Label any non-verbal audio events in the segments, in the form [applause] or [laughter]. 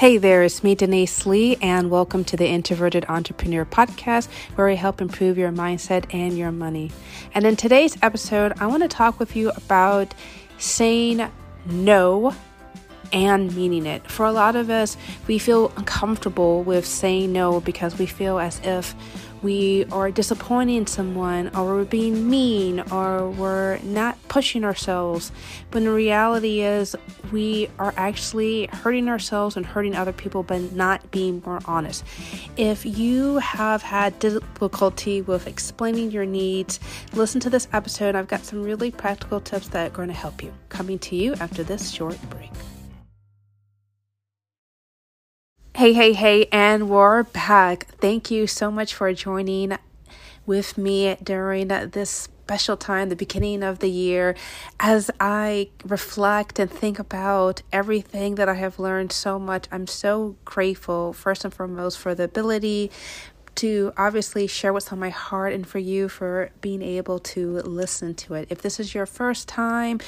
Hey there, it's me, Denise Lee, and welcome to the Introverted Entrepreneur Podcast, where we help improve your mindset and your money. And in today's episode, I want to talk with you about saying no and meaning it. For a lot of us, we feel uncomfortable with saying no because we feel as if we are disappointing someone or we're being mean or we're not pushing ourselves. But the reality is, we are actually hurting ourselves and hurting other people by not being more honest. If you have had difficulty with explaining your needs, listen to this episode. I've got some really practical tips that are going to help you. Coming to you after this short break. Hey, hey, hey, and we're back. Thank you so much for joining with me during this special time, the beginning of the year, as I reflect and think about everything that I have learned so much. I'm so grateful, first and foremost, for the ability to obviously share what's on my heart and for you for being able to listen to it. If this is your first time,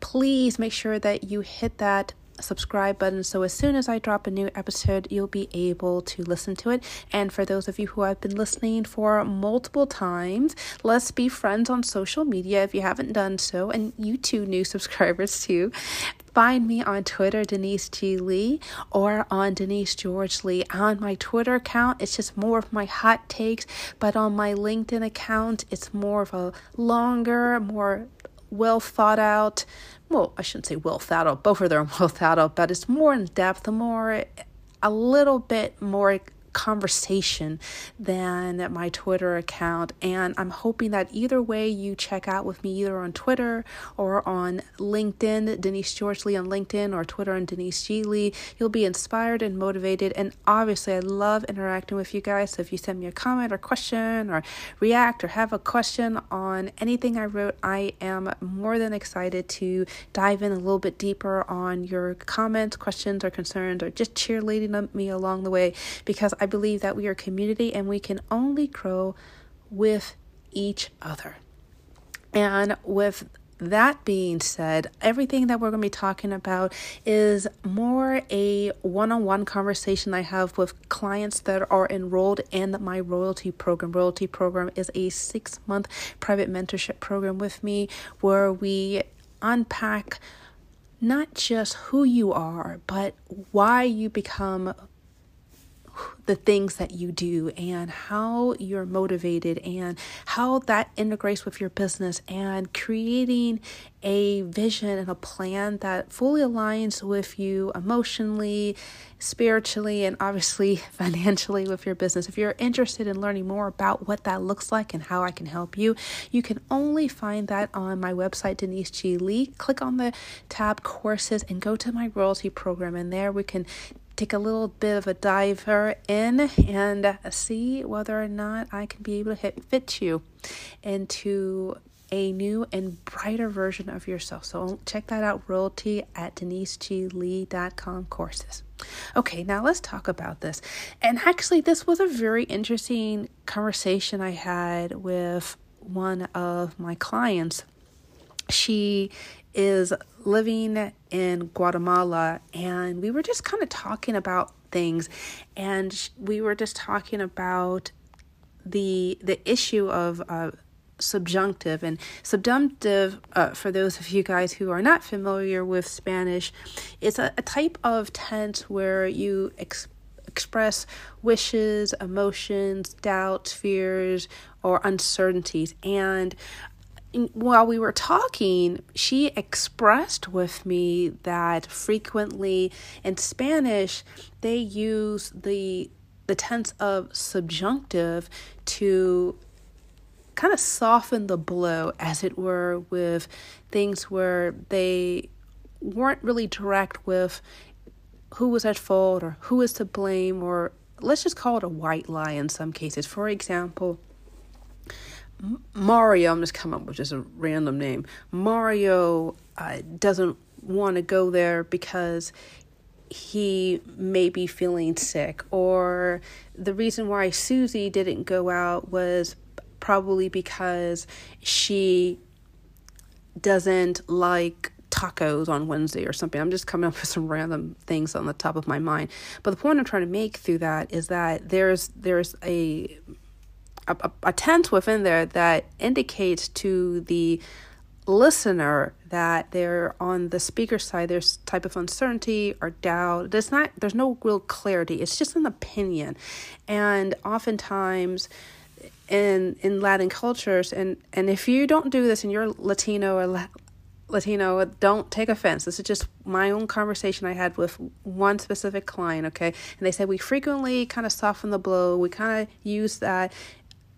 please make sure that you hit that subscribe button so as soon as I drop a new episode, you'll be able to listen to it. And for those of you who have been listening for multiple times, let's be friends on social media if you haven't done so, and you two new [laughs] subscribers too. Find me on Twitter, Denise G. Lee, or on Denise George Lee. On my Twitter account, it's just more of my hot takes, but on my LinkedIn account, it's more of a longer, more well thought out well, I shouldn't say well thought out, both of them are [laughs] well thought out, but it's more in depth, more, a little bit more conversation than my Twitter account. And I'm hoping that either way you check out with me, either on Twitter or on LinkedIn, Denise George Lee on LinkedIn, or Twitter on Denise G. Lee, you'll be inspired and motivated. And obviously, I love interacting with you guys. So if you send me a comment or question or react or have a question on anything I wrote, I am more than excited to dive in a little bit deeper on your comments, questions, or concerns, or just cheerleading me along the way because I believe that we are community and we can only grow with each other. And with that being said, everything that we're going to be talking about is more a one on one conversation I have with clients that are enrolled in my royalty program. Royalty program is a six month private mentorship program with me where we unpack not just who you are, but why you become the things that you do and how you're motivated and how that integrates with your business and creating a vision and a plan that fully aligns with you emotionally, spiritually, and obviously [laughs] financially with your business. If you're interested in learning more about what that looks like and how I can help you, you can only find that on my website, Denise G. Lee. Click on the tab courses and go to my royalty program, and there we can take a little bit of a diver in and see whether or not I can be able to fit you into a new and brighter version of yourself. So check that out, royalty at deniseglee.com courses. Okay, now let's talk about this. And actually, this was a very interesting conversation I had with one of my clients. She is living in Guatemala, and we were just kind of talking about things, and we were just talking about the the issue of uh, subjunctive and subjunctive uh, for those of you guys who are not familiar with spanish it's a, a type of tense where you ex- express wishes emotions doubts fears or uncertainties and while we were talking, she expressed with me that frequently in Spanish they use the the tense of subjunctive to kind of soften the blow, as it were, with things where they weren't really direct with who was at fault or who is to blame, or let's just call it a white lie in some cases. For example, Mario, I'm just coming up with just a random name. Mario uh, doesn't want to go there because he may be feeling sick, or the reason why Susie didn't go out was probably because she doesn't like tacos on Wednesday or something. I'm just coming up [laughs] with some random things on the top of my mind. But the point I'm trying to make through that is that there's there's a a, a tense within there that indicates to the listener that they're on the speaker side there's type of uncertainty or doubt there's not there's no real clarity it's just an opinion and oftentimes in in latin cultures and and if you don't do this and you're latino or Latino, don't take offense. This is just my own conversation I had with one specific client, okay? And they said we frequently kind of soften the blow. We kind of use that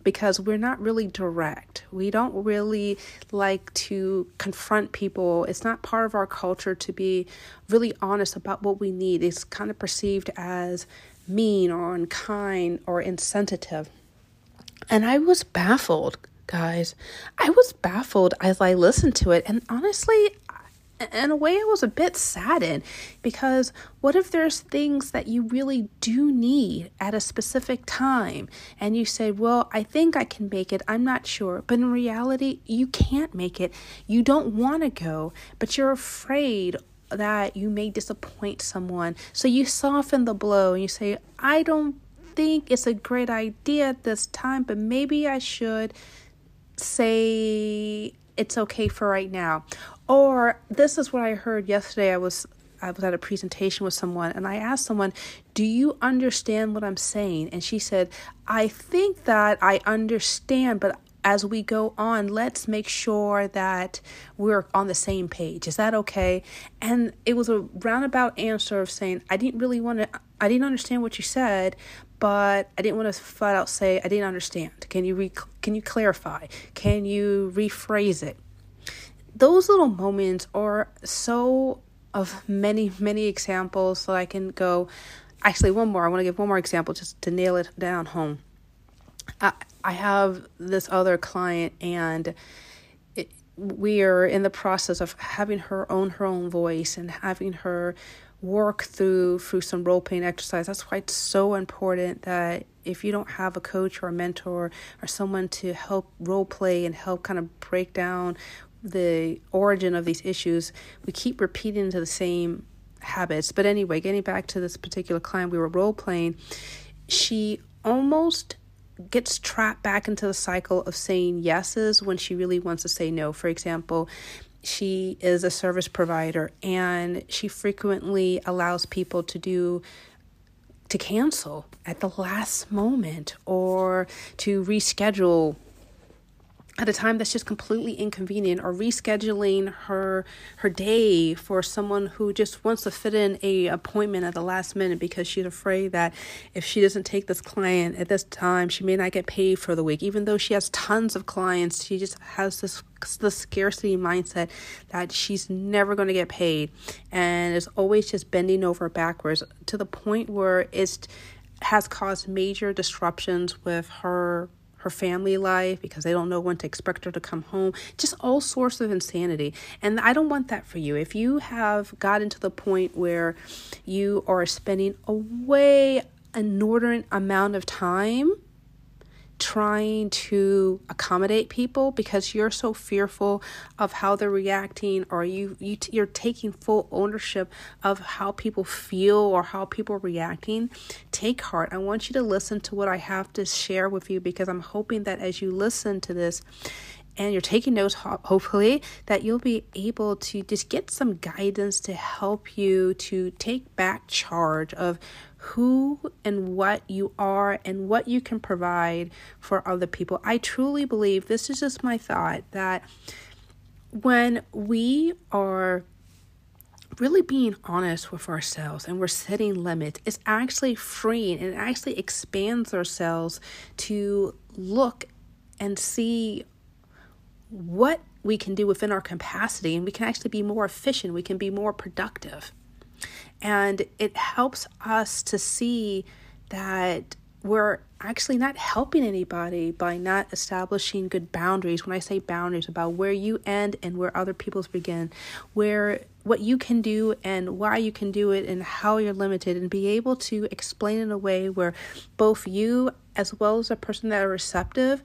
because we're not really direct. We don't really like to confront people. It's not part of our culture to be really honest about what we need. It's kind of perceived as mean or unkind or insensitive. And I was baffled, guys. I was baffled as I listened to it. And honestly, in a way, I was a bit saddened because what if there's things that you really do need at a specific time and you say, Well, I think I can make it, I'm not sure. But in reality, you can't make it. You don't want to go, but you're afraid that you may disappoint someone. So you soften the blow and you say, I don't think it's a great idea at this time, but maybe I should say it's okay for right now. Or this is what I heard yesterday. I was I was at a presentation with someone and I asked someone, "Do you understand what I'm saying?" And she said, "I think that I understand, but as we go on, let's make sure that we're on the same page. Is that okay?" And it was a roundabout answer of saying, "I didn't really want to I didn't understand what you said, but I didn't want to flat out say I didn't understand. Can you re- can you clarify? Can you rephrase it?" those little moments are so of many many examples that i can go actually one more i want to give one more example just to nail it down home i, I have this other client and we are in the process of having her own her own voice and having her work through through some role playing exercise that's why it's so important that if you don't have a coach or a mentor or someone to help role play and help kind of break down the origin of these issues, we keep repeating to the same habits. But anyway, getting back to this particular client we were role playing, she almost gets trapped back into the cycle of saying yeses when she really wants to say no. For example, she is a service provider and she frequently allows people to do to cancel at the last moment or to reschedule at a time that's just completely inconvenient or rescheduling her her day for someone who just wants to fit in a appointment at the last minute because she's afraid that if she doesn't take this client at this time she may not get paid for the week. Even though she has tons of clients she just has this the scarcity mindset that she's never going to get paid and is always just bending over backwards to the point where it's has caused major disruptions with her her family life because they don't know when to expect her to come home. Just all sorts of insanity. And I don't want that for you. If you have gotten to the point where you are spending a way inordinate amount of time trying to accommodate people because you're so fearful of how they're reacting or you, you t- you're taking full ownership of how people feel or how people are reacting. Take heart. I want you to listen to what i have to share with you because i'm hoping that as you listen to this and you're taking notes, hopefully, that you'll be able to just get some guidance to help you to take back charge of who and what you are and what you can provide for other people. I truly believe this is just my thought that when we are really being honest with ourselves and we're setting limits, it's actually freeing and it actually expands ourselves to look and see what we can do within our capacity and we can actually be more efficient, we can be more productive. And it helps us to see that we're actually not helping anybody by not establishing good boundaries. When I say boundaries, about where you end and where other people's begin, where what you can do and why you can do it and how you're limited, and be able to explain in a way where both you as well as the person that are receptive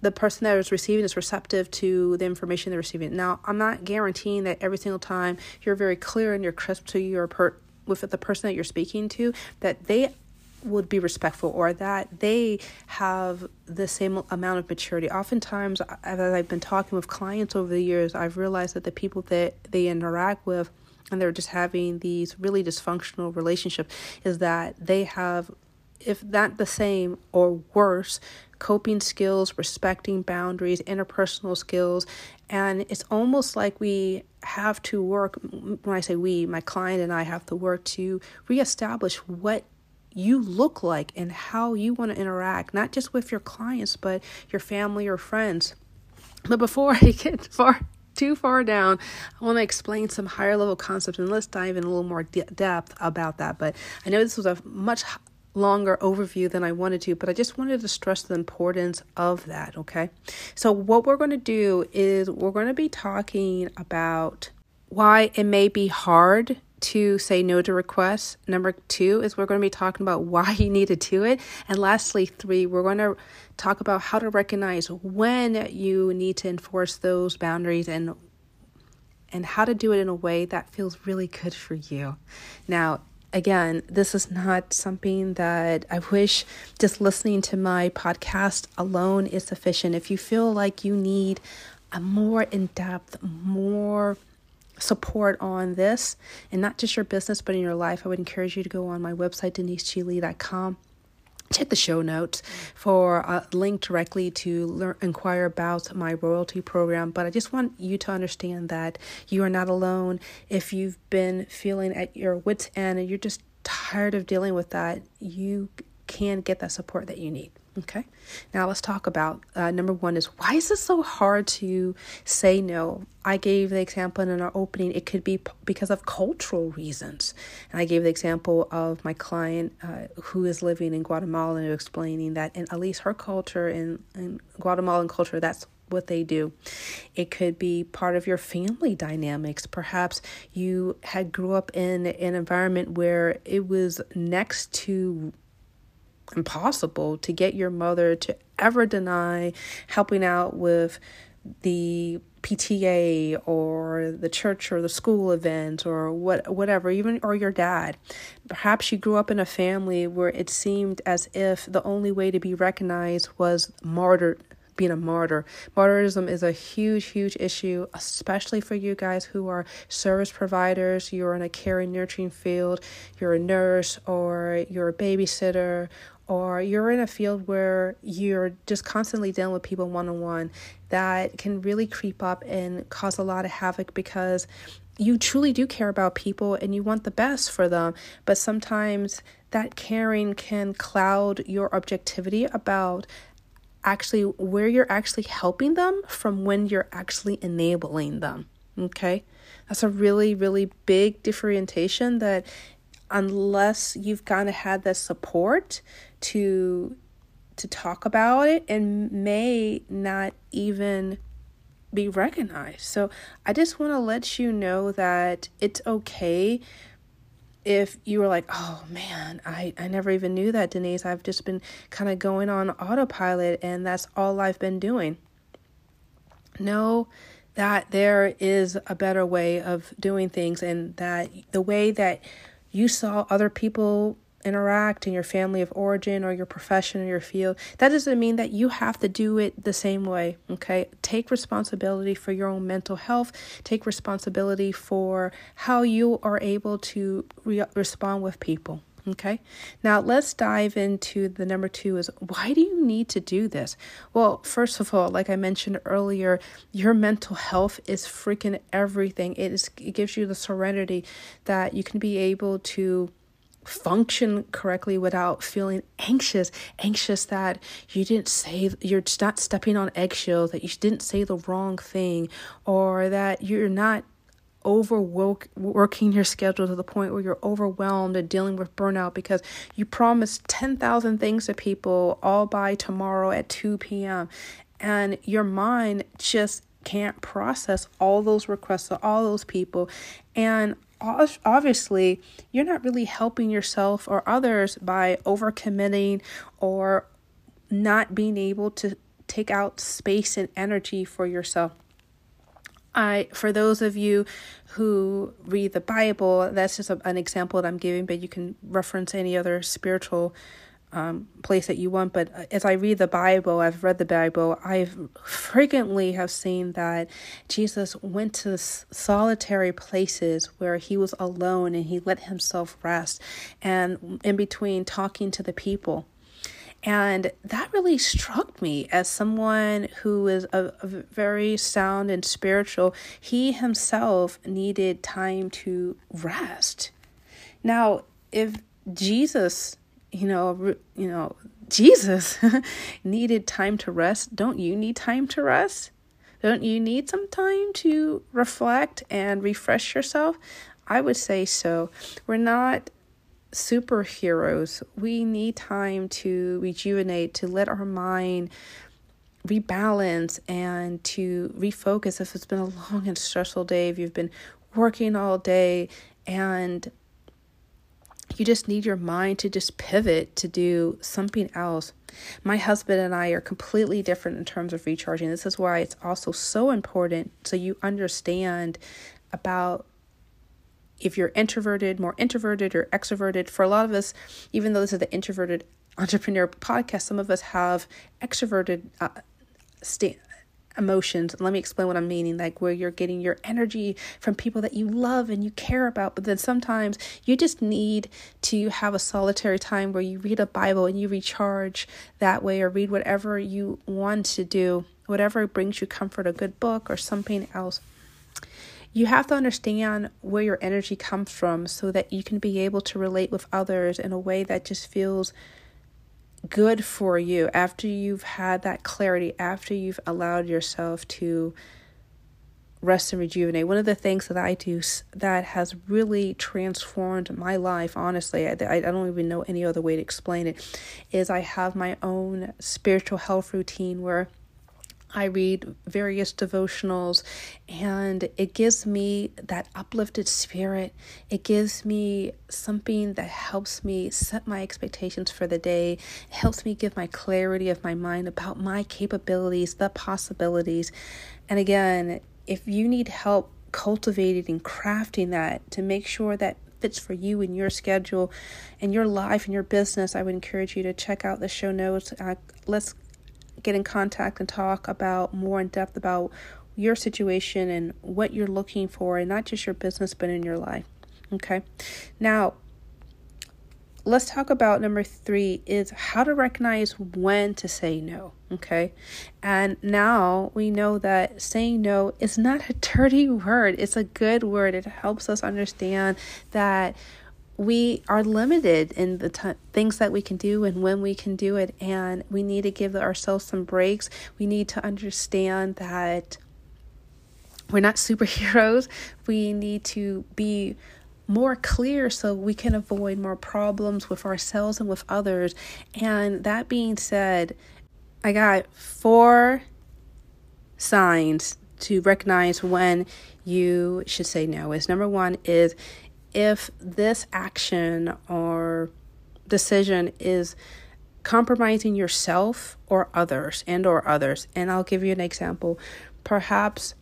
the person that is receiving is receptive to the information they're receiving. Now, I'm not guaranteeing that every single time you're very clear and you're crisp to your per with the person that you're speaking to that they would be respectful or that they have the same amount of maturity. Oftentimes, as I've been talking with clients over the years, I've realized that the people that they interact with and they're just having these really dysfunctional relationships is that they have if not the same or worse coping skills respecting boundaries interpersonal skills and it's almost like we have to work when i say we my client and i have to work to reestablish what you look like and how you want to interact not just with your clients but your family or friends but before [laughs] i get far too far down, I want to explain some higher level concepts and let's dive in a little more de- depth about that. But I know this was a much longer overview than I wanted to, but I just wanted to stress the importance of that, okay? So, what we're going to do is we're going to be talking about why it may be hard to say no to requests. Number two is we're going to be talking about [laughs] why you need to do it. And lastly, three, we're going to talk about how to recognize when you need to enforce those boundaries and and how to do it in a way that feels really good for you. Now, again, this is not something that I wish just listening to my podcast alone is sufficient. If you feel like you need a more in depth, more support on this and not just your business but in your life, I would encourage you to go on my website, deniseglee.com. Check the show notes for a link directly to learn, inquire about my royalty program. But I just want you to understand that you are not alone. If you've been feeling at your wits' end and you're just tired of dealing with that, you can get that support that you need. Okay, now let's talk about uh, number one is why is it so hard to say no? I gave the example in our opening, it could be p- because of cultural reasons. And I gave the example of my client uh, who is living in Guatemala and explaining that in at least her culture, in, in Guatemalan culture, that's what they do. It could be part of your family dynamics. Perhaps you had grew up in an environment where it was next to impossible to get your mother to ever deny helping out with the PTA or the church or the school event or what whatever even or your dad perhaps you grew up in a family where it seemed as if the only way to be recognized was martyred being a martyr. Martyrism is a huge, huge issue, especially for you guys who are service providers. You're in a care and nurturing field, you're a nurse, or you're a babysitter, or you're in a field where you're just constantly dealing with people one on one, that can really creep up and cause a lot of havoc because you truly do care about people and you want the best for them. But sometimes that caring can cloud your objectivity about actually where you're actually helping them from when you're actually enabling them. Okay? That's a really, really big differentiation that unless you've kind of had the support to to talk about it and may not even be recognized. So I just want to let you know that it's okay if you were like, oh man, I, I never even knew that, Denise. I've just been kind of going on autopilot and that's all I've been doing. Know that there is a better way of doing things and that the way that you saw other people interact in your family of origin or your profession or your field, that doesn't mean that you have to do it the same way. Okay. Take responsibility for your own mental health. Take responsibility for how you are able to re- respond with people. Okay. Now let's dive into the number two is why do you need to do this? Well, first of all, like I mentioned earlier, your mental health is freaking everything. It is it gives you the serenity that you can be able to function correctly without feeling anxious anxious that you didn't say you're not stepping on eggshells that you didn't say the wrong thing or that you're not overworking your schedule to the point where you're overwhelmed and dealing with burnout because you promised 10,000 things to people all by tomorrow at 2 p.m. and your mind just can't process all those requests to all those people and obviously you're not really helping yourself or others by overcommitting or not being able to take out space and energy for yourself. I for those of you who read the Bible, that's just a, an example that I'm giving, but you can reference any other spiritual um, place that you want. But uh, as I read the Bible, I've read the Bible, I've frequently have seen that Jesus went to solitary places where he was alone and he let himself rest, and in between talking to the people. And that really struck me as someone who is a, a, very sound and spiritual. He himself needed time to rest. Now, if Jesus, you know, you know, Jesus [laughs] needed time to rest, don't you need time to rest? Don't you need some time to reflect and refresh yourself? I would say so. We're not superheroes. We need time to rejuvenate, to let our mind rebalance and to refocus if it's been a long and stressful day, if you've been working all day and you just need your mind to just pivot to do something else. My husband and I are completely different in terms of recharging. This is why it's also so important so you understand about if you're introverted, more introverted, or extroverted. For a lot of us, even though this is the introverted entrepreneur podcast, some of us have extroverted uh, state emotions. Let me explain what I'm meaning. Like where you're getting your energy from people that you love and you care about, but then sometimes you just need to have a solitary time where you read a Bible and you recharge that way, or read whatever you want to do, whatever brings you comfort, a good book or something else you have to understand where your energy comes from so that you can be able to relate with others in a way that just feels good for you after you've had that clarity, after you've allowed yourself to rest and rejuvenate. One of the things that I do that has really transformed my life, honestly, I, I don't even know any other way to explain it, is I have my own spiritual health routine where I read various devotionals and it gives me that uplifted spirit. It gives me something that helps me set my expectations for the day. It helps me give my clarity of my mind about my capabilities, the possibilities. And again, if you need help cultivating and crafting that to make sure that fits for you and your schedule and your life and your business, I would encourage you to check out the show notes. Uh, let's get in contact and talk about more in depth about your situation and what you're looking for, and not just your business, but in your life. Okay. Now, let's talk about number three is how to recognize when to say no. Okay. And now we know that saying no is not a [laughs] dirty word, it's a good word. It helps us understand that we are limited in the t- things that we can do and when we can do it and we need to give ourselves some breaks. We need to understand that we're not [laughs] superheroes. We need to be more clear so we can avoid more problems with ourselves and with others. And that being said i got four signs to recognize when you should say no is number one is if this action or decision is compromising yourself or others and or others. And I'll give you an example. Perhaps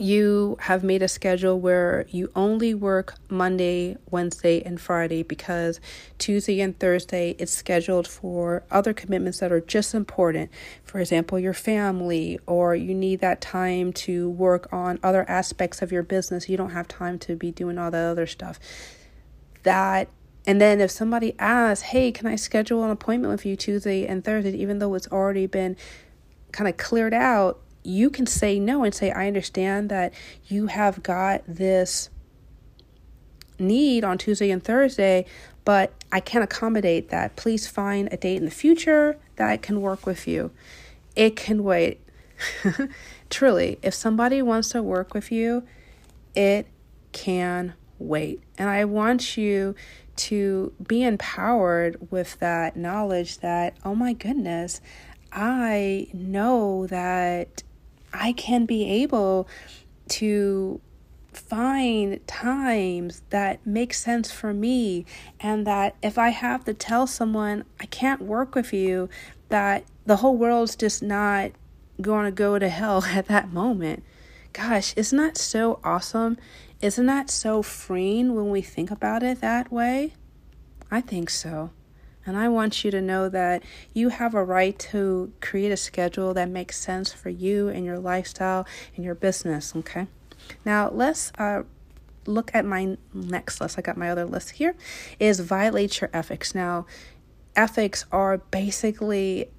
you have made a schedule where you only work Monday, Wednesday, and Friday because Tuesday and Thursday it's scheduled for other commitments that are just important. For example, your family, or you need that time to work on other aspects of your business. You don't have time to be doing all that other stuff. That and then if somebody asks, "Hey, can I schedule an appointment with you Tuesday and Thursday even though it's already been kind of cleared out?" You can say no and say, I understand that you have got this need on Tuesday and Thursday, but I can't accommodate that. Please find a date in the future that can work with you. It can wait. [laughs] Truly, if somebody wants to work with you, it can wait. And I want you to be empowered with that knowledge that, oh my goodness, I know that I can be able to find times that make sense for me and that if I have to tell someone I can't work with you that the whole world's just not going to go to hell [laughs] at that moment. Gosh, isn't that so awesome? Isn't that so freeing when we think about it that way? I think so. And I want you to know that you have a right to create a schedule that makes sense for you and your lifestyle and your business, okay? Now, let's uh, look at my next list. I got my other list here is violate your ethics. Now, ethics are basically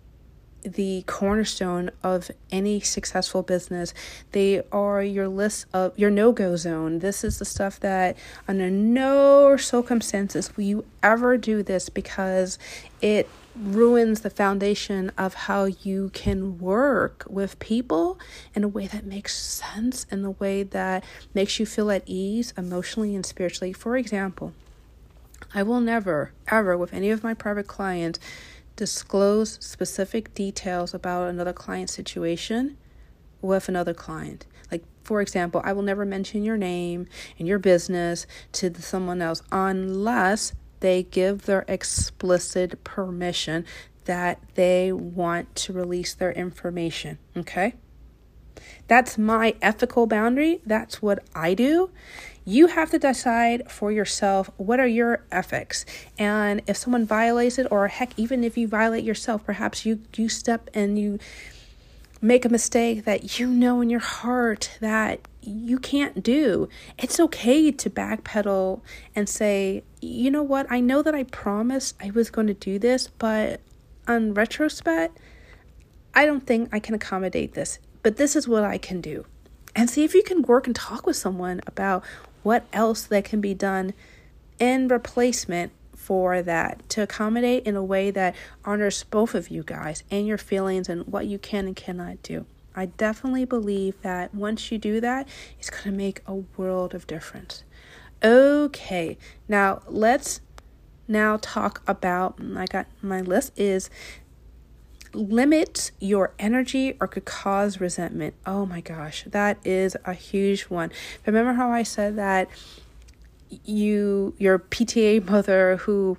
the cornerstone of any successful business. They are your list of your no go zone. This is the stuff that, under no circumstances, will you ever do this because it ruins the foundation of how you can work with people in a way that makes sense, in a way that makes you feel at ease emotionally and spiritually. For example, I will never, ever, with any of my private clients, disclose specific details about another client's situation with another client. Like, for example, I will never mention your name and your business to someone else unless they give their explicit permission that they want to release their information. Okay? That's my ethical boundary. That's what I do. You have to decide for yourself what are your ethics. And if someone violates it, or heck, even if you violate yourself, perhaps you, you step and you make a mistake that you know in your heart that you can't do. It's okay to backpedal and say, you know what, I know that I promised I was going to do this, but on retrospect, I don't think I can accommodate this, but this is what I can do. And see if you can work and talk with someone about what else that can be done in replacement for that to accommodate in a way that honors both of you guys and your feelings and what you can and cannot do. I definitely believe that once you do that, it's going to make a world of difference. Okay, now let's now talk about I got my list is limit your energy or could cause resentment. Oh my gosh, that is a huge one. Remember how I said that you your PTA mother who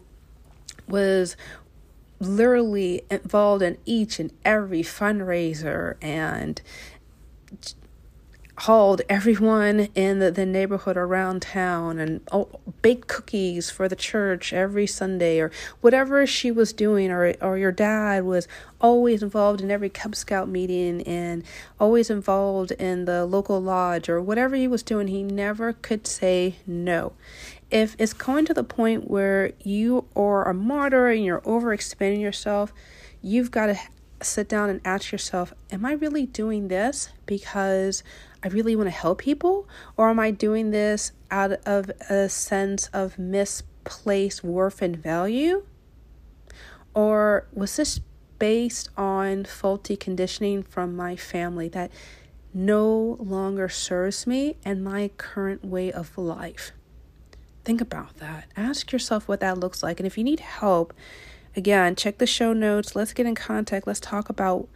was literally involved in each and every fundraiser and hauled everyone in the, the neighborhood around town and oh, baked cookies for the church every Sunday or whatever she was doing or or your dad was always involved in every Cub Scout meeting and always involved in the local lodge or whatever he was doing he never could say no. If it's going to the point where you are a martyr and you're overexpending yourself you've got to sit down and ask yourself, Am I really doing this because I really want to help people? Or am I doing this out of a sense of misplaced worth and value? Or was this based on faulty conditioning from my family that no longer serves me and my current way of life? Think about that. Ask yourself what that looks like. And if you need help, again, check the show notes. Let's get in contact. Let's talk about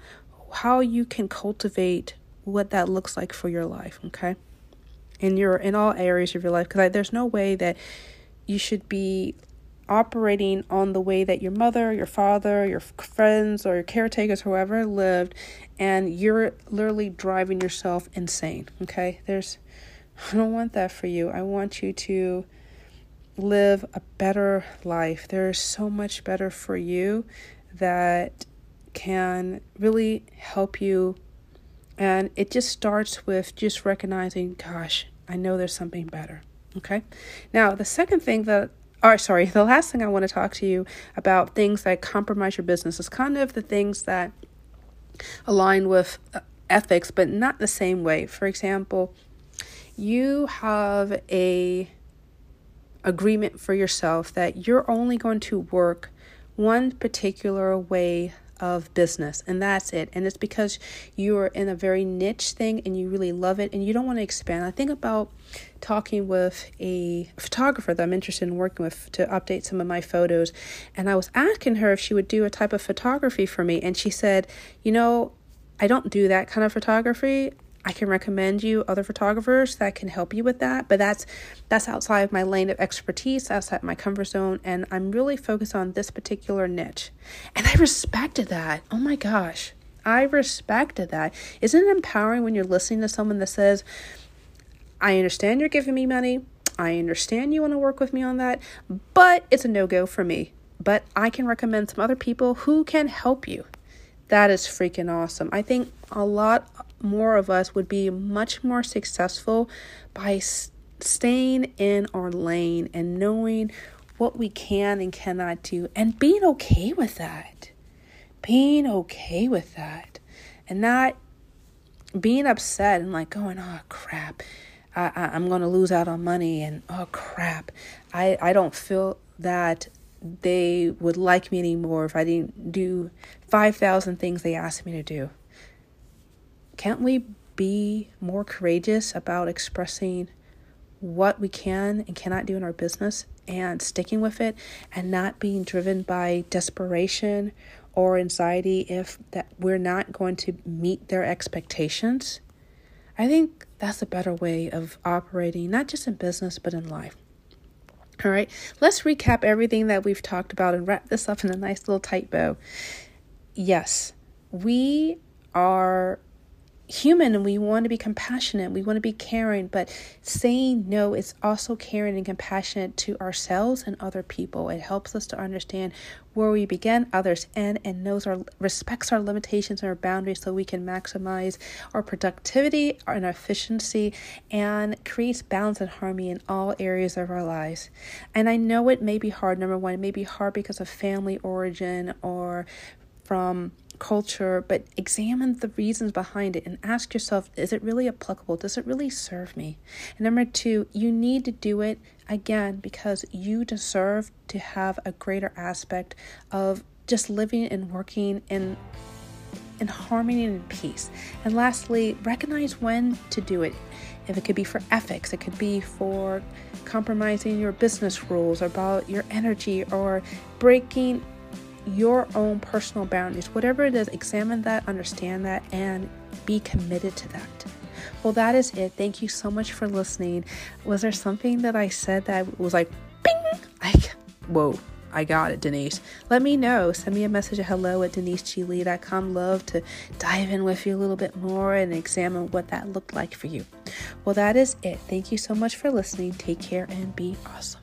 how you can cultivate what that looks like for your life, okay? In your in all areas of your life because there's no way that you should be operating on the way that your mother, your father, your friends, or your caretakers, whoever lived, and you're literally driving yourself insane. Okay, there's, I don't want that for you. I want you to live a better life. There's so much better for you that can really help you and it just starts with just recognizing, gosh, I know there's something better. Okay. Now, the second thing that, or sorry, [laughs] the last thing I want to talk to you about things that compromise your business is kind of the things that align with uh, ethics, but not the same way. For example, you have a agreement for yourself that you're only going to work one particular way of business and that's it. And it's because you're in a very niche thing and you really love it and you don't want to expand. I think about talking with a photographer that i'm interested in working with to update some of my photos and i was asking her if she would do a type of photography for me and she said you know i don't do that kind of photography I can recommend you other photographers that can help you with that, but that's that's outside of my lane of expertise, outside my comfort zone, and I'm really focused on this particular niche. And I respected that. Oh my gosh. I respected that. Isn't it empowering when you're listening to someone that says, I understand you're giving me money. I understand you want to work with me on that, but it's a no go for me. But I can recommend some other people who can help you. That is freaking awesome. I think a lot more of us would be much more successful by staying in our lane and knowing what we can and cannot do and being okay with that. Being okay with that and not being upset and like going, oh crap, I, I, am going to lose out on money and oh crap, I, I don't feel that they would like me anymore if I didn't do 5,000 things they asked me to do. Can't we be more courageous about expressing what we can and cannot do in our business and sticking with it and not being driven by desperation or anxiety if that we're not going to meet their expectations? I think that's a better way of operating not just in business but in life. All right, let's recap everything that we've talked about and wrap this up in a nice little tight bow. Yes, we are human and we want to be compassionate, we want to be caring, but saying no is also caring and compassionate to ourselves and other people. It helps us to understand where we begin, others end, and knows our respects our limitations and our boundaries so we can maximize our productivity and efficiency and creates balance and harmony in all areas of our lives. And I know it may be hard, number one, it may be hard because of family origin or from culture, but examine the reasons behind it and ask yourself is it really applicable? Does it really serve me? And number two, you need to do it again because you deserve to have a greater aspect of just living and working in in harmony and in peace. And lastly, recognize when to do it. If it could be for ethics, it could be for compromising your business rules, about your energy, or breaking your own personal boundaries. Whatever it is, examine that, understand that, and be committed to that. Well, that is it. Thank you so much for listening. Was there something that I said that was like, bing? Like, whoa. I got it, Denise. Let me know. Send me a message at hello at deniseglee.com. Love to dive in with you a little bit more and examine what that looked like for you. Well, that is it. Thank you so much for listening. Take care and be awesome.